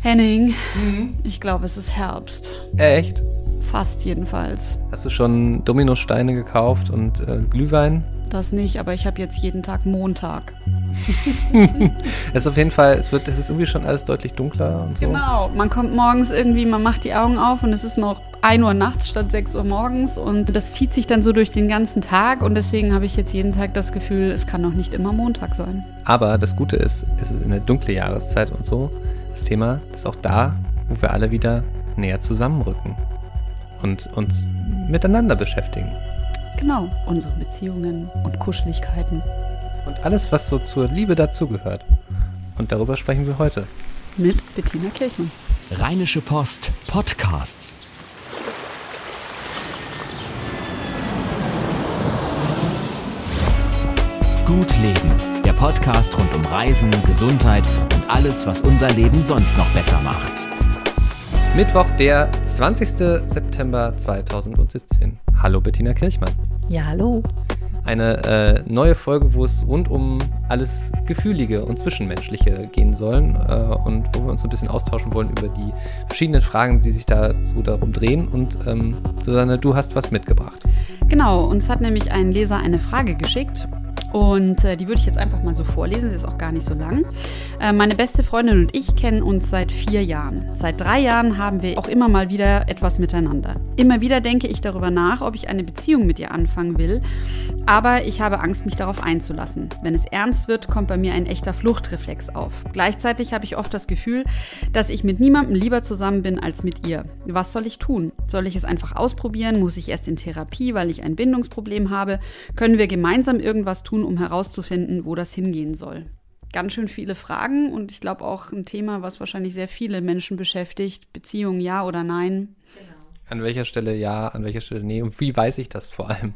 Henning, ich glaube, es ist Herbst. Echt? Fast jedenfalls. Hast du schon Dominosteine gekauft und äh, Glühwein? Das nicht, aber ich habe jetzt jeden Tag Montag. Es ist auf jeden Fall, es wird, es ist irgendwie schon alles deutlich dunkler und so. Genau. Man kommt morgens irgendwie, man macht die Augen auf und es ist noch 1 Uhr nachts statt 6 Uhr morgens und das zieht sich dann so durch den ganzen Tag und deswegen habe ich jetzt jeden Tag das Gefühl, es kann noch nicht immer Montag sein. Aber das Gute ist, es ist eine dunkle Jahreszeit und so. Das Thema ist auch da, wo wir alle wieder näher zusammenrücken und uns miteinander beschäftigen. Genau. Unsere Beziehungen und Kuscheligkeiten. Und alles, was so zur Liebe dazugehört. Und darüber sprechen wir heute. Mit Bettina Kirchmann. Rheinische Post Podcasts. Gut Leben, Podcast rund um Reisen, Gesundheit und alles, was unser Leben sonst noch besser macht. Mittwoch, der 20. September 2017. Hallo Bettina Kirchmann. Ja, hallo. Eine äh, neue Folge, wo es rund um alles Gefühlige und Zwischenmenschliche gehen sollen äh, und wo wir uns ein bisschen austauschen wollen über die verschiedenen Fragen, die sich da so darum drehen. Und ähm, Susanne, du hast was mitgebracht. Genau, uns hat nämlich ein Leser eine Frage geschickt und äh, die würde ich jetzt einfach mal so vorlesen, sie ist auch gar nicht so lang. Äh, meine beste Freundin und ich kennen uns seit vier Jahren. Seit drei Jahren haben wir auch immer mal wieder etwas miteinander. Immer wieder denke ich darüber nach, ob ich eine Beziehung mit ihr anfangen will, aber ich habe Angst, mich darauf einzulassen. Wenn es ernst wird, kommt bei mir ein echter Fluchtreflex auf. Gleichzeitig habe ich oft das Gefühl, dass ich mit niemandem lieber zusammen bin als mit ihr. Was soll ich tun? Soll ich es einfach ausprobieren? Muss ich erst in Therapie, weil ich ein Bindungsproblem habe? Können wir gemeinsam irgendwas tun, um herauszufinden, wo das hingehen soll? Ganz schön viele Fragen und ich glaube auch ein Thema, was wahrscheinlich sehr viele Menschen beschäftigt. Beziehung ja oder nein? An welcher Stelle ja, an welcher Stelle nee und wie weiß ich das vor allem?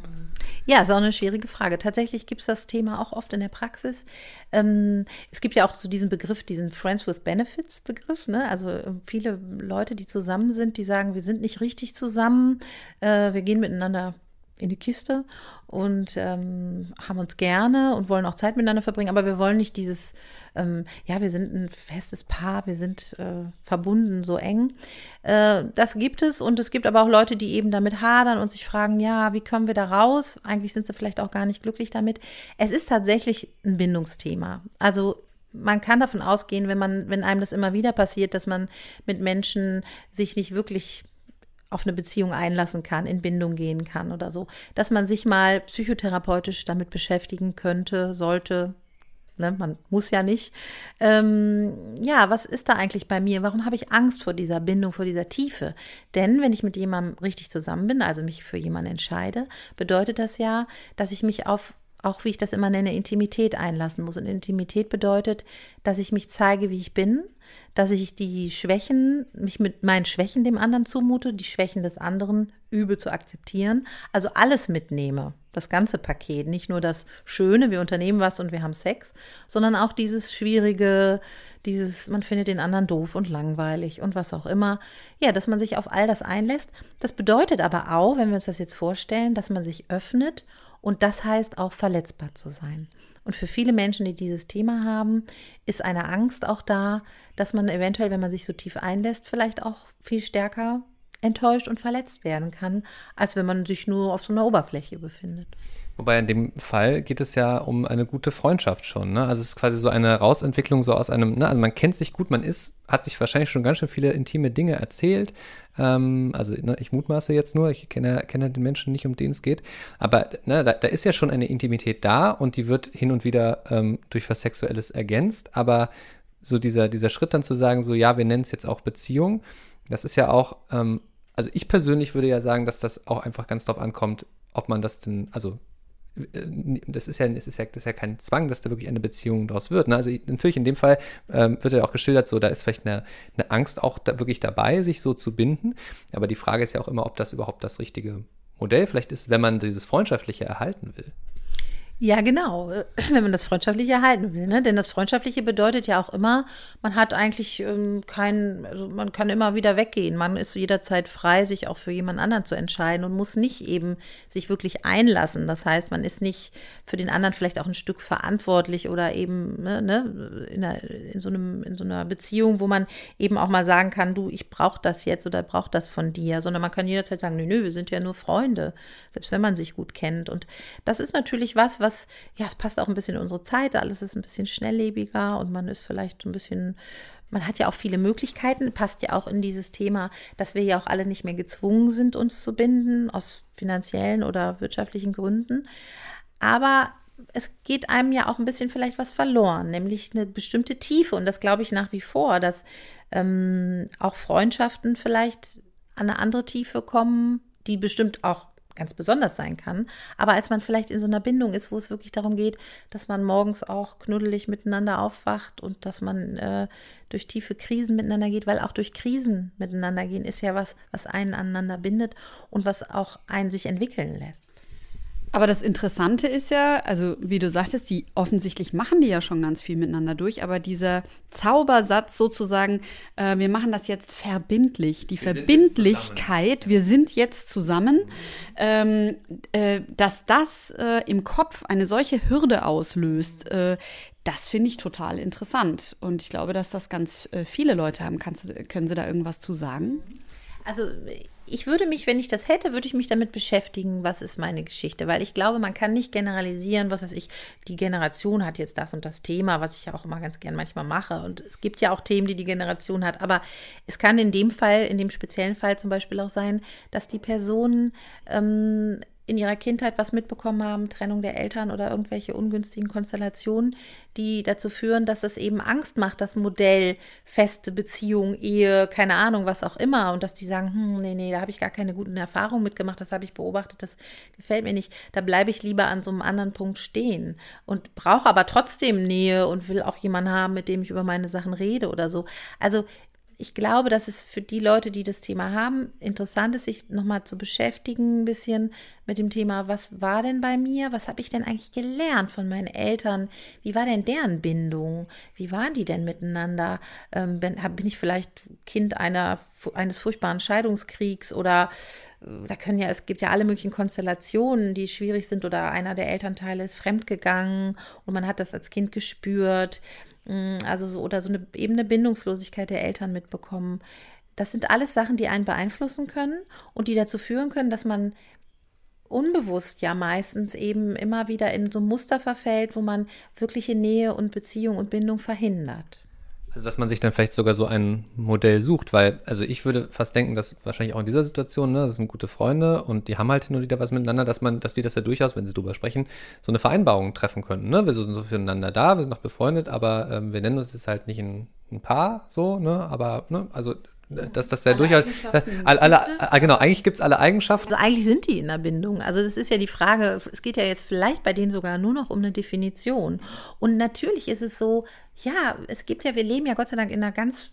Ja, ist auch eine schwierige Frage. Tatsächlich gibt es das Thema auch oft in der Praxis. Ähm, es gibt ja auch so diesen Begriff, diesen Friends with Benefits Begriff. Ne? Also äh, viele Leute, die zusammen sind, die sagen, wir sind nicht richtig zusammen, äh, wir gehen miteinander in die Kiste und ähm, haben uns gerne und wollen auch Zeit miteinander verbringen, aber wir wollen nicht dieses, ähm, ja, wir sind ein festes Paar, wir sind äh, verbunden, so eng. Äh, das gibt es und es gibt aber auch Leute, die eben damit hadern und sich fragen, ja, wie kommen wir da raus? Eigentlich sind sie vielleicht auch gar nicht glücklich damit. Es ist tatsächlich ein Bindungsthema. Also man kann davon ausgehen, wenn man, wenn einem das immer wieder passiert, dass man mit Menschen sich nicht wirklich auf eine Beziehung einlassen kann, in Bindung gehen kann oder so, dass man sich mal psychotherapeutisch damit beschäftigen könnte, sollte. Ne, man muss ja nicht. Ähm, ja, was ist da eigentlich bei mir? Warum habe ich Angst vor dieser Bindung, vor dieser Tiefe? Denn wenn ich mit jemandem richtig zusammen bin, also mich für jemanden entscheide, bedeutet das ja, dass ich mich auf auch wie ich das immer nenne, Intimität einlassen muss. Und Intimität bedeutet, dass ich mich zeige, wie ich bin, dass ich die Schwächen, mich mit meinen Schwächen dem anderen zumute, die Schwächen des anderen übe zu akzeptieren, also alles mitnehme, das ganze Paket, nicht nur das Schöne, wir unternehmen was und wir haben Sex, sondern auch dieses Schwierige, dieses, man findet den anderen doof und langweilig und was auch immer. Ja, dass man sich auf all das einlässt. Das bedeutet aber auch, wenn wir uns das jetzt vorstellen, dass man sich öffnet und das heißt auch verletzbar zu sein. Und für viele Menschen, die dieses Thema haben, ist eine Angst auch da, dass man eventuell, wenn man sich so tief einlässt, vielleicht auch viel stärker enttäuscht und verletzt werden kann, als wenn man sich nur auf so einer Oberfläche befindet. Wobei in dem Fall geht es ja um eine gute Freundschaft schon. Ne? Also es ist quasi so eine Rausentwicklung so aus einem, ne? also man kennt sich gut, man ist, hat sich wahrscheinlich schon ganz schön viele intime Dinge erzählt. Ähm, also ne, ich mutmaße jetzt nur, ich kenne, kenne den Menschen nicht, um den es geht. Aber ne, da, da, ist ja schon eine Intimität da und die wird hin und wieder ähm, durch was Sexuelles ergänzt. Aber so dieser, dieser Schritt dann zu sagen, so ja, wir nennen es jetzt auch Beziehung, das ist ja auch, ähm, also ich persönlich würde ja sagen, dass das auch einfach ganz darauf ankommt, ob man das denn, also das ist ja, das ist ja, das ist ja kein Zwang, dass da wirklich eine Beziehung daraus wird. Ne? Also natürlich in dem Fall ähm, wird ja auch geschildert, so da ist vielleicht eine, eine Angst auch da wirklich dabei, sich so zu binden. Aber die Frage ist ja auch immer, ob das überhaupt das richtige Modell vielleicht ist, wenn man dieses Freundschaftliche erhalten will. Ja, genau, wenn man das Freundschaftliche erhalten will. Ne? Denn das Freundschaftliche bedeutet ja auch immer, man hat eigentlich ähm, keinen, also man kann immer wieder weggehen. Man ist jederzeit frei, sich auch für jemand anderen zu entscheiden und muss nicht eben sich wirklich einlassen. Das heißt, man ist nicht für den anderen vielleicht auch ein Stück verantwortlich oder eben ne, ne, in, einer, in, so einem, in so einer Beziehung, wo man eben auch mal sagen kann, du, ich brauche das jetzt oder brauche das von dir, sondern man kann jederzeit sagen, nö, nö, wir sind ja nur Freunde, selbst wenn man sich gut kennt. Und das ist natürlich was, was was, ja, es passt auch ein bisschen in unsere Zeit, alles ist ein bisschen schnelllebiger und man ist vielleicht ein bisschen, man hat ja auch viele Möglichkeiten, passt ja auch in dieses Thema, dass wir ja auch alle nicht mehr gezwungen sind, uns zu binden, aus finanziellen oder wirtschaftlichen Gründen. Aber es geht einem ja auch ein bisschen vielleicht was verloren, nämlich eine bestimmte Tiefe. Und das glaube ich nach wie vor, dass ähm, auch Freundschaften vielleicht an eine andere Tiefe kommen, die bestimmt auch ganz besonders sein kann. Aber als man vielleicht in so einer Bindung ist, wo es wirklich darum geht, dass man morgens auch knuddelig miteinander aufwacht und dass man äh, durch tiefe Krisen miteinander geht, weil auch durch Krisen miteinander gehen ist ja was, was einen aneinander bindet und was auch einen sich entwickeln lässt. Aber das Interessante ist ja, also wie du sagtest, die offensichtlich machen die ja schon ganz viel miteinander durch, aber dieser Zaubersatz sozusagen, äh, wir machen das jetzt verbindlich, die wir Verbindlichkeit, sind wir sind jetzt zusammen, ähm, äh, dass das äh, im Kopf eine solche Hürde auslöst, äh, das finde ich total interessant. Und ich glaube, dass das ganz äh, viele Leute haben. Kannst, können Sie da irgendwas zu sagen? Also ich würde mich, wenn ich das hätte, würde ich mich damit beschäftigen, was ist meine Geschichte, weil ich glaube, man kann nicht generalisieren, was weiß ich, die Generation hat jetzt das und das Thema, was ich ja auch immer ganz gern manchmal mache. Und es gibt ja auch Themen, die die Generation hat, aber es kann in dem Fall, in dem speziellen Fall zum Beispiel auch sein, dass die Person ähm, in ihrer Kindheit was mitbekommen haben, Trennung der Eltern oder irgendwelche ungünstigen Konstellationen, die dazu führen, dass es eben Angst macht, das Modell feste Beziehung, Ehe, keine Ahnung, was auch immer, und dass die sagen, hm, nee, nee, da habe ich gar keine guten Erfahrungen mitgemacht, das habe ich beobachtet, das gefällt mir nicht, da bleibe ich lieber an so einem anderen Punkt stehen und brauche aber trotzdem Nähe und will auch jemanden haben, mit dem ich über meine Sachen rede oder so. Also ich glaube, dass es für die Leute, die das Thema haben, interessant ist, sich nochmal zu beschäftigen, ein bisschen mit dem Thema, was war denn bei mir? Was habe ich denn eigentlich gelernt von meinen Eltern? Wie war denn deren Bindung? Wie waren die denn miteinander? Ähm, bin, bin ich vielleicht Kind einer, eines furchtbaren Scheidungskriegs oder äh, da können ja, es gibt ja alle möglichen Konstellationen, die schwierig sind oder einer der Elternteile ist fremdgegangen und man hat das als Kind gespürt. Mm, also so oder so eine eben eine Bindungslosigkeit der Eltern mitbekommen. Das sind alles Sachen, die einen beeinflussen können und die dazu führen können, dass man unbewusst ja meistens eben immer wieder in so ein Muster verfällt, wo man wirkliche Nähe und Beziehung und Bindung verhindert. Also, dass man sich dann vielleicht sogar so ein Modell sucht, weil, also ich würde fast denken, dass wahrscheinlich auch in dieser Situation, ne, das sind gute Freunde und die haben halt hin und wieder was miteinander, dass man, dass die das ja durchaus, wenn sie drüber sprechen, so eine Vereinbarung treffen könnten, ne? Wir sind so füreinander da, wir sind noch befreundet, aber ähm, wir nennen uns jetzt halt nicht ein, ein Paar, so, ne? Aber, ne, also dass das ja durchaus. Alle, alle, alle genau, eigentlich gibt es alle Eigenschaften. Also eigentlich sind die in der Bindung. Also das ist ja die Frage, es geht ja jetzt vielleicht bei denen sogar nur noch um eine Definition. Und natürlich ist es so, ja, es gibt ja, wir leben ja Gott sei Dank in einer ganz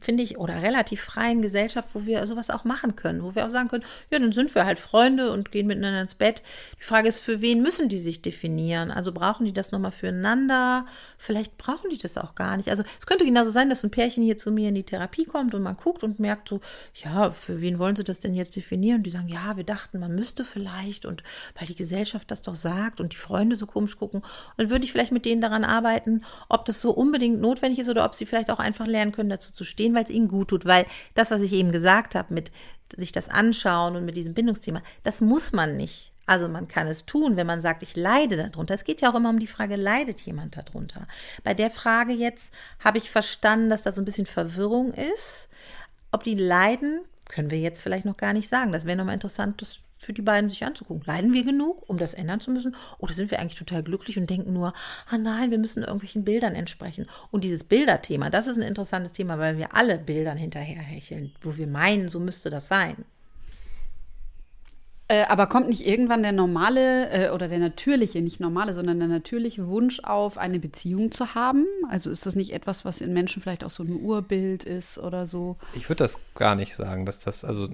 finde ich, oder relativ freien Gesellschaft, wo wir sowas auch machen können, wo wir auch sagen können, ja, dann sind wir halt Freunde und gehen miteinander ins Bett. Die Frage ist, für wen müssen die sich definieren? Also brauchen die das nochmal füreinander? Vielleicht brauchen die das auch gar nicht. Also es könnte genauso sein, dass ein Pärchen hier zu mir in die Therapie kommt und man guckt und merkt so, ja, für wen wollen sie das denn jetzt definieren? Und die sagen, ja, wir dachten, man müsste vielleicht und weil die Gesellschaft das doch sagt und die Freunde so komisch gucken. Dann würde ich vielleicht mit denen daran arbeiten, ob das so unbedingt notwendig ist oder ob sie vielleicht auch einfach lernen können, dazu zu stehen, weil es ihnen gut tut. Weil das, was ich eben gesagt habe, mit sich das anschauen und mit diesem Bindungsthema, das muss man nicht. Also man kann es tun, wenn man sagt, ich leide darunter. Es geht ja auch immer um die Frage, leidet jemand darunter? Bei der Frage jetzt habe ich verstanden, dass da so ein bisschen Verwirrung ist. Ob die leiden, können wir jetzt vielleicht noch gar nicht sagen. Das wäre nochmal interessant, das für die beiden sich anzugucken. Leiden wir genug, um das ändern zu müssen? Oder sind wir eigentlich total glücklich und denken nur, ah nein, wir müssen irgendwelchen Bildern entsprechen? Und dieses Bilderthema, das ist ein interessantes Thema, weil wir alle Bildern hinterherhecheln, wo wir meinen, so müsste das sein. Äh, aber kommt nicht irgendwann der normale äh, oder der natürliche, nicht normale, sondern der natürliche Wunsch auf, eine Beziehung zu haben? Also ist das nicht etwas, was in Menschen vielleicht auch so ein Urbild ist oder so? Ich würde das gar nicht sagen, dass das, also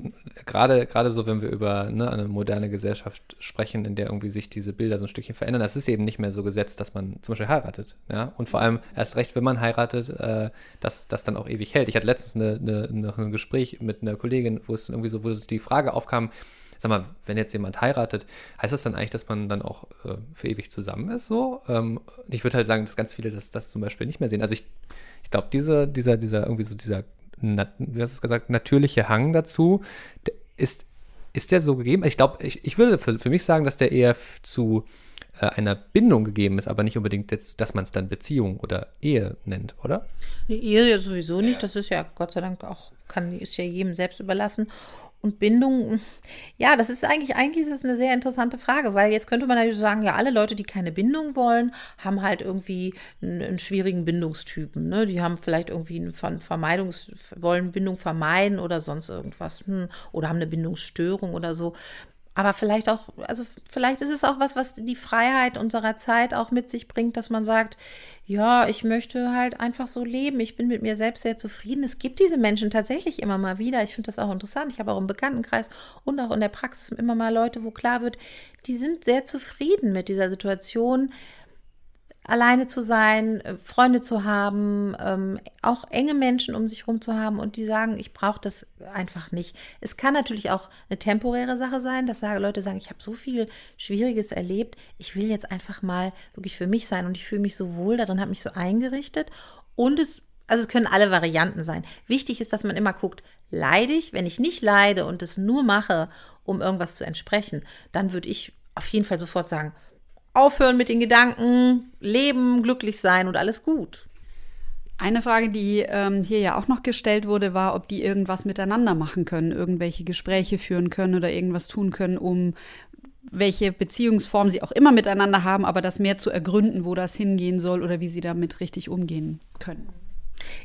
gerade gerade so, wenn wir über ne, eine moderne Gesellschaft sprechen, in der irgendwie sich diese Bilder so ein Stückchen verändern, das ist eben nicht mehr so gesetzt, dass man zum Beispiel heiratet. Ja? Und vor allem erst recht, wenn man heiratet, äh, dass das dann auch ewig hält. Ich hatte letztens eine, eine, ein Gespräch mit einer Kollegin, wo es irgendwie so, wo die Frage aufkam, sag mal, wenn jetzt jemand heiratet, heißt das dann eigentlich, dass man dann auch äh, für ewig zusammen ist so? Ähm, ich würde halt sagen, dass ganz viele das, das zum Beispiel nicht mehr sehen. Also ich, ich glaube, diese, dieser, dieser, irgendwie so dieser, wie hast du es gesagt, natürliche Hang dazu, ist, ist der so gegeben? Ich glaube, ich, ich würde für, für mich sagen, dass der eher zu äh, einer Bindung gegeben ist, aber nicht unbedingt, jetzt, dass man es dann Beziehung oder Ehe nennt, oder? Die Ehe ja sowieso nicht. Das ist ja Gott sei Dank auch, kann, ist ja jedem selbst überlassen. Und Bindung, ja, das ist eigentlich, eigentlich ist es eine sehr interessante Frage, weil jetzt könnte man natürlich sagen, ja, alle Leute, die keine Bindung wollen, haben halt irgendwie einen, einen schwierigen Bindungstypen. Ne? Die haben vielleicht irgendwie eine Vermeidungs, wollen Bindung vermeiden oder sonst irgendwas. Hm, oder haben eine Bindungsstörung oder so. Aber vielleicht auch, also vielleicht ist es auch was, was die Freiheit unserer Zeit auch mit sich bringt, dass man sagt, ja, ich möchte halt einfach so leben. Ich bin mit mir selbst sehr zufrieden. Es gibt diese Menschen tatsächlich immer mal wieder. Ich finde das auch interessant. Ich habe auch im Bekanntenkreis und auch in der Praxis immer mal Leute, wo klar wird, die sind sehr zufrieden mit dieser Situation alleine zu sein, äh, Freunde zu haben, ähm, auch enge Menschen um sich herum zu haben und die sagen, ich brauche das einfach nicht. Es kann natürlich auch eine temporäre Sache sein, dass Leute sagen, ich habe so viel Schwieriges erlebt, ich will jetzt einfach mal wirklich für mich sein und ich fühle mich so wohl darin, habe mich so eingerichtet und es also es können alle Varianten sein. Wichtig ist, dass man immer guckt, leide ich? Wenn ich nicht leide und es nur mache, um irgendwas zu entsprechen, dann würde ich auf jeden Fall sofort sagen, aufhören mit den Gedanken, leben, glücklich sein und alles gut. Eine Frage, die ähm, hier ja auch noch gestellt wurde, war, ob die irgendwas miteinander machen können, irgendwelche Gespräche führen können oder irgendwas tun können, um welche Beziehungsform sie auch immer miteinander haben, aber das mehr zu ergründen, wo das hingehen soll oder wie sie damit richtig umgehen können.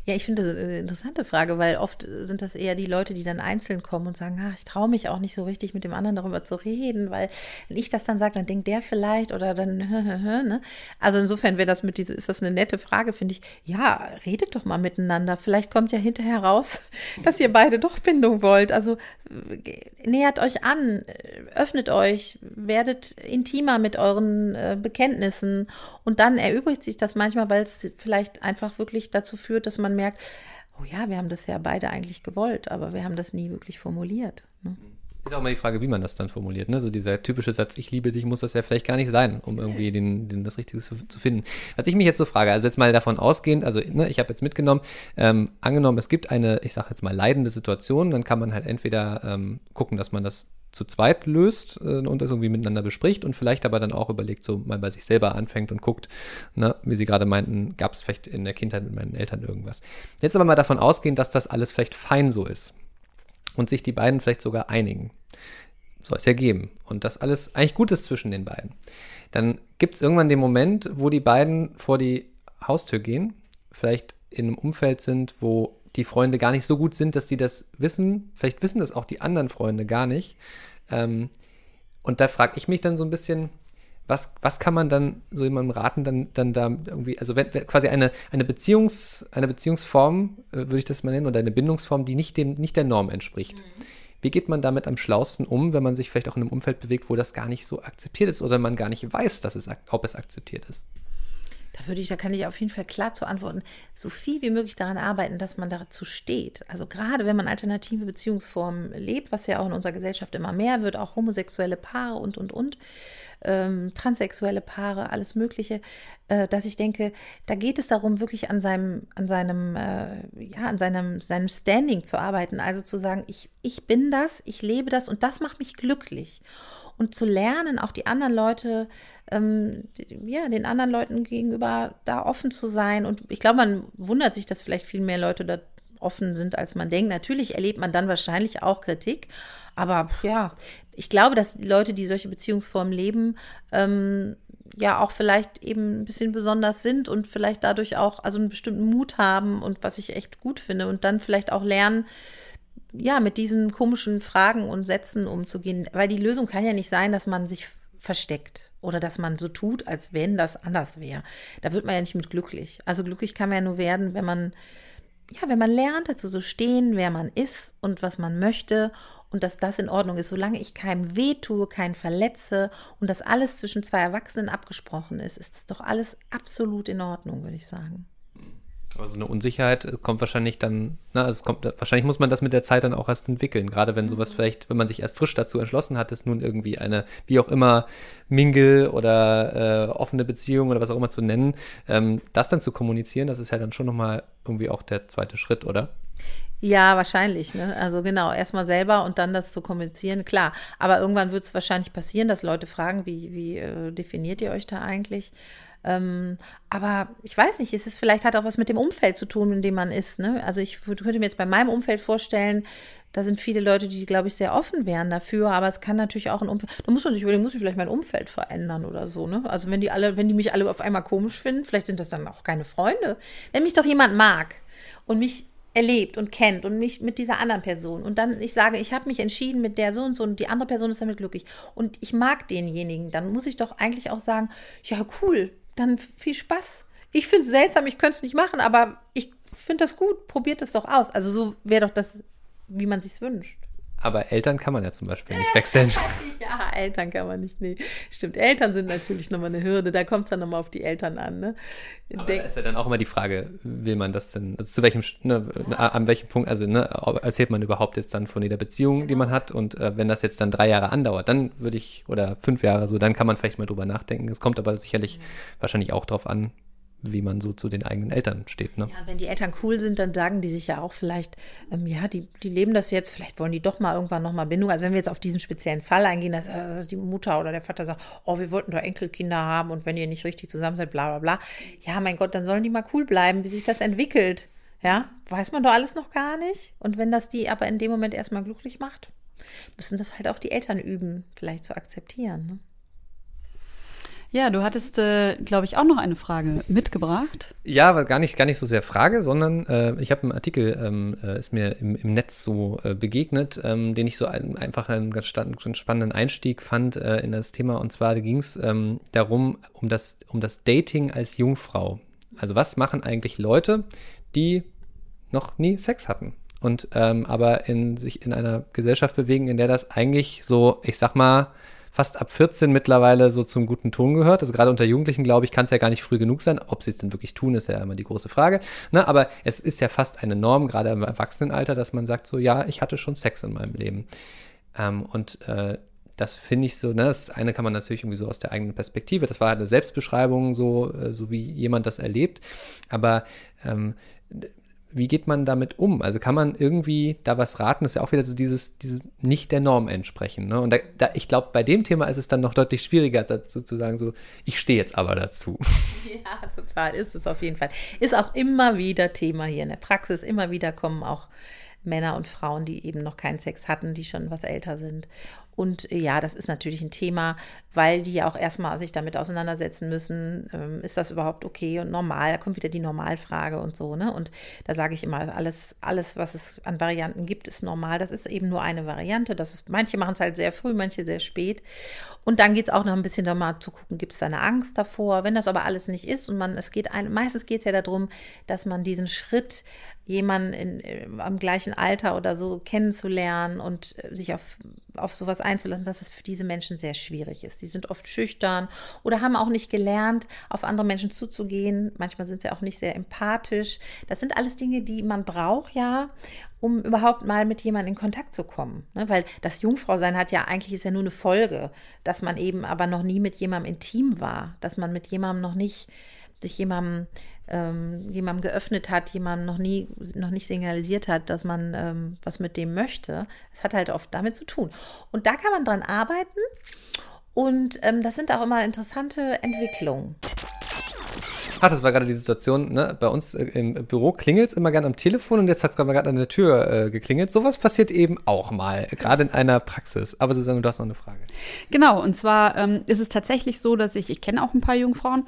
Ja, ich finde das eine interessante Frage, weil oft sind das eher die Leute, die dann einzeln kommen und sagen, ah, ich traue mich auch nicht so richtig mit dem anderen darüber zu reden, weil wenn ich das dann sage, dann denkt der vielleicht oder dann, ne? Also insofern wäre das mit diese, ist das eine nette Frage, finde ich. Ja, redet doch mal miteinander. Vielleicht kommt ja hinterher raus, dass ihr beide doch Bindung wollt. Also nähert euch an, öffnet euch, werdet intimer mit euren äh, Bekenntnissen und dann erübrigt sich das manchmal, weil es vielleicht einfach wirklich dazu führt, dass man merkt, oh ja, wir haben das ja beide eigentlich gewollt, aber wir haben das nie wirklich formuliert. Ne? Ist auch mal die Frage, wie man das dann formuliert. Ne? So dieser typische Satz, ich liebe dich, muss das ja vielleicht gar nicht sein, um irgendwie den, den, das Richtige zu, zu, finden. Was ich mich jetzt so frage, also jetzt mal davon ausgehend, also ne, ich habe jetzt mitgenommen, ähm, angenommen, es gibt eine, ich sage jetzt mal, leidende Situation, dann kann man halt entweder ähm, gucken, dass man das zu zweit löst äh, und das irgendwie miteinander bespricht und vielleicht aber dann auch überlegt, so mal bei sich selber anfängt und guckt, ne, wie Sie gerade meinten, gab es vielleicht in der Kindheit mit meinen Eltern irgendwas. Jetzt aber mal davon ausgehen, dass das alles vielleicht fein so ist und sich die beiden vielleicht sogar einigen. Soll es ja geben. Und das alles eigentlich gut ist zwischen den beiden. Dann gibt es irgendwann den Moment, wo die beiden vor die Haustür gehen, vielleicht in einem Umfeld sind, wo die Freunde gar nicht so gut sind, dass die das wissen. Vielleicht wissen das auch die anderen Freunde gar nicht. Ähm, und da frage ich mich dann so ein bisschen, was, was kann man dann so jemandem raten, dann, dann da irgendwie, also wenn, quasi eine, eine, Beziehungs, eine Beziehungsform, äh, würde ich das mal nennen, oder eine Bindungsform, die nicht, dem, nicht der Norm entspricht. Mhm. Wie geht man damit am schlausten um, wenn man sich vielleicht auch in einem Umfeld bewegt, wo das gar nicht so akzeptiert ist oder man gar nicht weiß, dass es, ob es akzeptiert ist? Da würde ich, da kann ich auf jeden Fall klar zu antworten, so viel wie möglich daran arbeiten, dass man dazu steht. Also gerade wenn man alternative Beziehungsformen lebt, was ja auch in unserer Gesellschaft immer mehr wird, auch homosexuelle Paare und und und, ähm, transsexuelle Paare, alles Mögliche, äh, dass ich denke, da geht es darum, wirklich an seinem, an seinem, äh, ja, an seinem, seinem Standing zu arbeiten. Also zu sagen, ich, ich bin das, ich lebe das und das macht mich glücklich. Und zu lernen, auch die anderen Leute, ähm, ja, den anderen Leuten gegenüber da offen zu sein. Und ich glaube, man wundert sich, dass vielleicht viel mehr Leute da offen sind, als man denkt. Natürlich erlebt man dann wahrscheinlich auch Kritik, aber ja, ich glaube, dass die Leute, die solche Beziehungsformen leben, ähm, ja auch vielleicht eben ein bisschen besonders sind und vielleicht dadurch auch also einen bestimmten Mut haben und was ich echt gut finde und dann vielleicht auch lernen, ja, mit diesen komischen Fragen und Sätzen umzugehen. Weil die Lösung kann ja nicht sein, dass man sich versteckt oder dass man so tut, als wenn das anders wäre. Da wird man ja nicht mit glücklich. Also glücklich kann man ja nur werden, wenn man, ja, wenn man lernt, dazu so stehen, wer man ist und was man möchte und dass das in Ordnung ist. Solange ich keinem weh tue, keinen verletze und das alles zwischen zwei Erwachsenen abgesprochen ist, ist das doch alles absolut in Ordnung, würde ich sagen. Also eine Unsicherheit kommt wahrscheinlich dann, na, also es kommt, wahrscheinlich muss man das mit der Zeit dann auch erst entwickeln. Gerade wenn sowas mhm. vielleicht, wenn man sich erst frisch dazu entschlossen hat, es nun irgendwie eine, wie auch immer, Mingle oder äh, offene Beziehung oder was auch immer zu nennen, ähm, das dann zu kommunizieren, das ist ja dann schon nochmal irgendwie auch der zweite Schritt, oder? Ja, wahrscheinlich. Ne? Also genau, erstmal selber und dann das zu kommunizieren, klar. Aber irgendwann wird es wahrscheinlich passieren, dass Leute fragen, wie, wie äh, definiert ihr euch da eigentlich? Ähm, aber ich weiß nicht, es ist vielleicht hat auch was mit dem Umfeld zu tun, in dem man ist. Ne? Also ich könnte mir jetzt bei meinem Umfeld vorstellen, da sind viele Leute, die, glaube ich, sehr offen wären dafür, aber es kann natürlich auch ein Umfeld. Da muss man sich überlegen, muss ich vielleicht mein Umfeld verändern oder so, ne? Also wenn die alle, wenn die mich alle auf einmal komisch finden, vielleicht sind das dann auch keine Freunde. Wenn mich doch jemand mag und mich erlebt und kennt und mich mit dieser anderen Person und dann ich sage, ich habe mich entschieden mit der so und so und die andere Person ist damit glücklich und ich mag denjenigen, dann muss ich doch eigentlich auch sagen, ja cool, dann viel Spaß. Ich finde es seltsam, ich könnte es nicht machen, aber ich finde das gut. Probiert es doch aus. Also so wäre doch das, wie man sich wünscht. Aber Eltern kann man ja zum Beispiel nicht wechseln. ja, Eltern kann man nicht. Nee, stimmt. Eltern sind natürlich nochmal eine Hürde. Da kommt es dann nochmal auf die Eltern an. Ne? Aber Denk da ist ja dann auch immer die Frage, will man das denn, also zu welchem, ne, ja. an welchem Punkt, also ne, erzählt man überhaupt jetzt dann von jeder Beziehung, genau. die man hat und äh, wenn das jetzt dann drei Jahre andauert, dann würde ich, oder fünf Jahre so, dann kann man vielleicht mal drüber nachdenken. Es kommt aber sicherlich mhm. wahrscheinlich auch darauf an, wie man so zu den eigenen Eltern steht. Ne? Ja, wenn die Eltern cool sind, dann sagen die sich ja auch vielleicht, ähm, ja, die, die leben das jetzt, vielleicht wollen die doch mal irgendwann nochmal Bindung. Also wenn wir jetzt auf diesen speziellen Fall eingehen, dass, äh, dass, die Mutter oder der Vater sagt, oh, wir wollten doch Enkelkinder haben und wenn ihr nicht richtig zusammen seid, bla bla bla. Ja, mein Gott, dann sollen die mal cool bleiben, wie sich das entwickelt. Ja, weiß man doch alles noch gar nicht. Und wenn das die aber in dem Moment erstmal glücklich macht, müssen das halt auch die Eltern üben, vielleicht zu akzeptieren. Ne? Ja, du hattest, äh, glaube ich, auch noch eine Frage mitgebracht. Ja, aber gar nicht, gar nicht so sehr Frage, sondern äh, ich habe einen Artikel, ähm, äh, ist mir im, im Netz so äh, begegnet, ähm, den ich so ein, einfach einen ganz, ganz, spannenden Einstieg fand äh, in das Thema. Und zwar ging es ähm, darum, um das, um das Dating als Jungfrau. Also was machen eigentlich Leute, die noch nie Sex hatten? Und ähm, aber in sich in einer Gesellschaft bewegen, in der das eigentlich so, ich sag mal, fast ab 14 mittlerweile so zum guten Ton gehört. Also gerade unter Jugendlichen, glaube ich, kann es ja gar nicht früh genug sein. Ob sie es denn wirklich tun, ist ja immer die große Frage. Ne? Aber es ist ja fast eine Norm, gerade im Erwachsenenalter, dass man sagt so, ja, ich hatte schon Sex in meinem Leben. Ähm, und äh, das finde ich so, ne, das eine kann man natürlich irgendwie so aus der eigenen Perspektive, das war eine Selbstbeschreibung, so, äh, so wie jemand das erlebt, aber ähm, wie geht man damit um? Also kann man irgendwie da was raten? Das ist ja auch wieder so dieses, dieses nicht der Norm entsprechen. Ne? Und da, da, ich glaube, bei dem Thema ist es dann noch deutlich schwieriger dazu zu sagen, so, ich stehe jetzt aber dazu. Ja, total ist es auf jeden Fall. Ist auch immer wieder Thema hier in der Praxis. Immer wieder kommen auch Männer und Frauen, die eben noch keinen Sex hatten, die schon was älter sind. Und äh, ja, das ist natürlich ein Thema, weil die ja auch erstmal sich damit auseinandersetzen müssen, ähm, ist das überhaupt okay und normal? Da kommt wieder die Normalfrage und so, ne? Und da sage ich immer, alles, alles, was es an Varianten gibt, ist normal. Das ist eben nur eine Variante. Das ist, manche machen es halt sehr früh, manche sehr spät. Und dann geht es auch noch ein bisschen darum zu gucken, gibt es da eine Angst davor? Wenn das aber alles nicht ist und man, es geht ein, meistens geht es ja darum, dass man diesen Schritt jemanden in, äh, am gleichen Alter oder so kennenzulernen und äh, sich auf, auf sowas einzulassen, dass das für diese Menschen sehr schwierig ist. Die sind oft schüchtern oder haben auch nicht gelernt, auf andere Menschen zuzugehen. Manchmal sind sie auch nicht sehr empathisch. Das sind alles Dinge, die man braucht ja, um überhaupt mal mit jemandem in Kontakt zu kommen. Ne? Weil das Jungfrausein hat ja eigentlich ist ja nur eine Folge, dass man eben aber noch nie mit jemandem intim war, dass man mit jemandem noch nicht sich jemandem ähm, jemandem geöffnet hat, jemandem noch nie, noch nicht signalisiert hat, dass man ähm, was mit dem möchte. Es hat halt oft damit zu tun. Und da kann man dran arbeiten. Und ähm, das sind auch immer interessante Entwicklungen. Ach, das war gerade die Situation, ne? Bei uns äh, im Büro klingelt es immer gerne am Telefon und jetzt hat es gerade an der Tür äh, geklingelt. Sowas passiert eben auch mal, gerade in einer Praxis. Aber Susanne, du hast noch eine Frage. Genau, und zwar ähm, ist es tatsächlich so, dass ich, ich kenne auch ein paar Jungfrauen,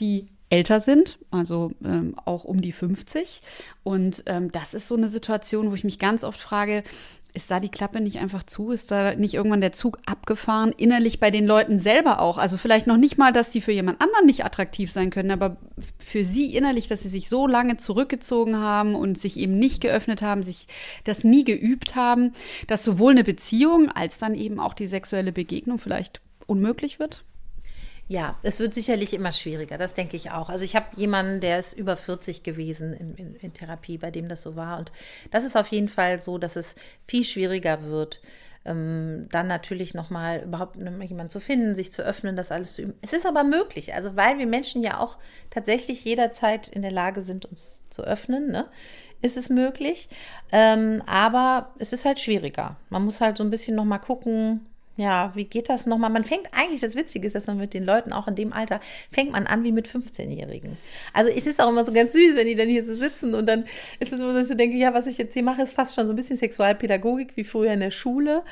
die älter sind, also ähm, auch um die 50. Und ähm, das ist so eine Situation, wo ich mich ganz oft frage, ist da die Klappe nicht einfach zu? Ist da nicht irgendwann der Zug abgefahren? Innerlich bei den Leuten selber auch. Also vielleicht noch nicht mal, dass die für jemand anderen nicht attraktiv sein können, aber für sie innerlich, dass sie sich so lange zurückgezogen haben und sich eben nicht geöffnet haben, sich das nie geübt haben, dass sowohl eine Beziehung als dann eben auch die sexuelle Begegnung vielleicht unmöglich wird? Ja, es wird sicherlich immer schwieriger, das denke ich auch. Also ich habe jemanden, der ist über 40 gewesen in, in, in, Therapie, bei dem das so war. Und das ist auf jeden Fall so, dass es viel schwieriger wird, ähm, dann natürlich nochmal überhaupt jemanden zu finden, sich zu öffnen, das alles zu üben. Es ist aber möglich, also weil wir Menschen ja auch tatsächlich jederzeit in der Lage sind, uns zu öffnen, ne? ist es möglich. Ähm, aber es ist halt schwieriger. Man muss halt so ein bisschen nochmal gucken, ja, wie geht das nochmal? Man fängt eigentlich, das Witzige ist, dass man mit den Leuten auch in dem Alter, fängt man an wie mit 15-Jährigen. Also es ist auch immer so ganz süß, wenn die dann hier so sitzen und dann ist es so, dass ich denke, ja, was ich jetzt hier mache, ist fast schon so ein bisschen Sexualpädagogik wie früher in der Schule.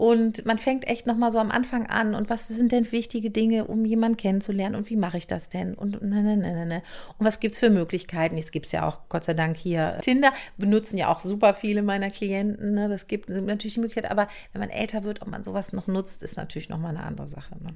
Und man fängt echt nochmal so am Anfang an und was sind denn wichtige Dinge, um jemanden kennenzulernen und wie mache ich das denn? Und, ne, ne, ne, ne. und was gibt es für Möglichkeiten? Es gibt ja auch, Gott sei Dank, hier Tinder, benutzen ja auch super viele meiner Klienten. Ne? Das gibt natürlich die Möglichkeit, aber wenn man älter wird, ob man sowas noch nutzt, ist natürlich nochmal eine andere Sache. Ne?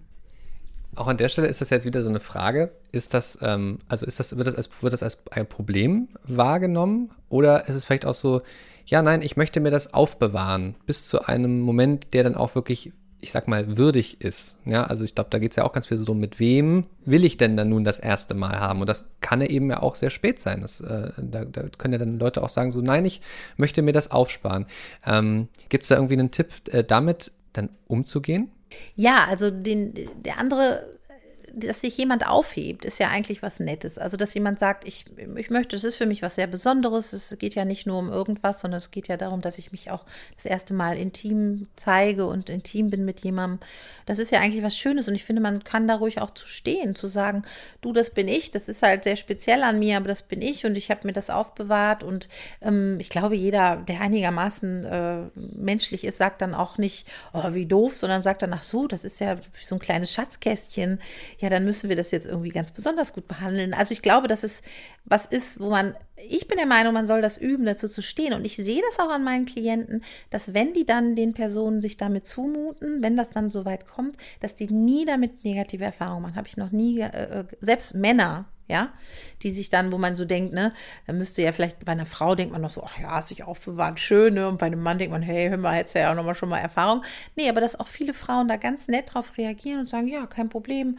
Auch an der Stelle ist das jetzt wieder so eine Frage. Ist das, ähm, also ist das, wird das als, wird das als ein Problem wahrgenommen? Oder ist es vielleicht auch so, ja, nein, ich möchte mir das aufbewahren, bis zu einem Moment, der dann auch wirklich, ich sag mal, würdig ist. Ja, also ich glaube, da geht es ja auch ganz viel so, mit wem will ich denn dann nun das erste Mal haben? Und das kann ja eben ja auch sehr spät sein. Das, äh, da, da, können ja dann Leute auch sagen, so, nein, ich möchte mir das aufsparen. Ähm, Gibt es da irgendwie einen Tipp, äh, damit dann umzugehen? Ja, also den, der andere dass sich jemand aufhebt, ist ja eigentlich was Nettes. Also, dass jemand sagt, ich, ich möchte, es ist für mich was sehr Besonderes. Es geht ja nicht nur um irgendwas, sondern es geht ja darum, dass ich mich auch das erste Mal intim zeige und intim bin mit jemandem. Das ist ja eigentlich was Schönes und ich finde, man kann da ruhig auch zu stehen, zu sagen, du, das bin ich. Das ist halt sehr speziell an mir, aber das bin ich und ich habe mir das aufbewahrt und ähm, ich glaube, jeder, der einigermaßen äh, menschlich ist, sagt dann auch nicht, oh, wie doof, sondern sagt dann, ach so, das ist ja so ein kleines Schatzkästchen ja, dann müssen wir das jetzt irgendwie ganz besonders gut behandeln. Also ich glaube, dass es was ist, wo man, ich bin der Meinung, man soll das üben, dazu zu stehen. Und ich sehe das auch an meinen Klienten, dass wenn die dann den Personen sich damit zumuten, wenn das dann so weit kommt, dass die nie damit negative Erfahrungen machen. Habe ich noch nie, äh, äh selbst Männer, ja, die sich dann, wo man so denkt, ne, dann müsste ja vielleicht bei einer Frau denkt man noch so, ach ja, ist sich aufbewahrt, schön, ne, und bei einem Mann denkt man, hey, hör mal, hättest ja auch noch mal schon mal Erfahrung. Nee, aber dass auch viele Frauen da ganz nett drauf reagieren und sagen, ja, kein Problem,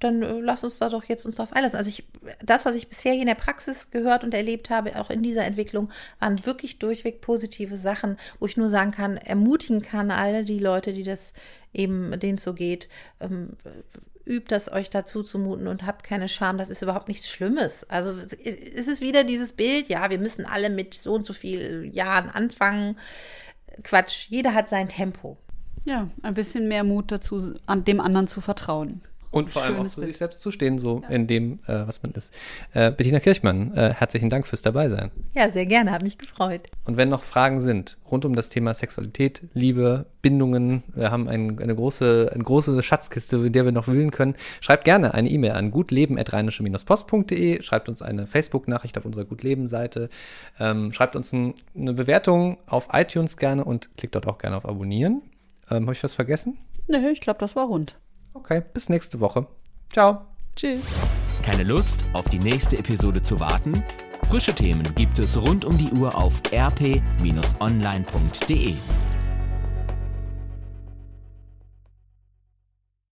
dann äh, lass uns da doch jetzt uns drauf einlassen. Also ich, das, was ich bisher hier in der Praxis gehört und erlebt habe, auch in dieser Entwicklung, waren wirklich durchweg positive Sachen, wo ich nur sagen kann, ermutigen kann alle die Leute, die das eben, denen so geht, ähm, übt das euch dazu zumuten und habt keine Scham. Das ist überhaupt nichts Schlimmes. Also es ist wieder dieses Bild, ja, wir müssen alle mit so und so vielen Jahren anfangen. Quatsch, jeder hat sein Tempo. Ja, ein bisschen mehr Mut dazu, an dem anderen zu vertrauen. Und vor allem auch zu Bild. sich selbst zu stehen, so ja. in dem, äh, was man ist. Äh, Bettina Kirchmann, äh, herzlichen Dank fürs Dabeisein. Ja, sehr gerne, hat mich gefreut. Und wenn noch Fragen sind rund um das Thema Sexualität, Liebe, Bindungen, wir haben ein, eine, große, eine große Schatzkiste, in der wir noch wühlen können, schreibt gerne eine E-Mail an gutleben.rheinische-post.de, schreibt uns eine Facebook-Nachricht auf unserer Gutleben-Seite, ähm, schreibt uns ein, eine Bewertung auf iTunes gerne und klickt dort auch gerne auf Abonnieren. Ähm, Habe ich was vergessen? Nö, ich glaube, das war rund. Okay, bis nächste Woche. Ciao. Tschüss. Keine Lust, auf die nächste Episode zu warten? Frische Themen gibt es rund um die Uhr auf rp-online.de.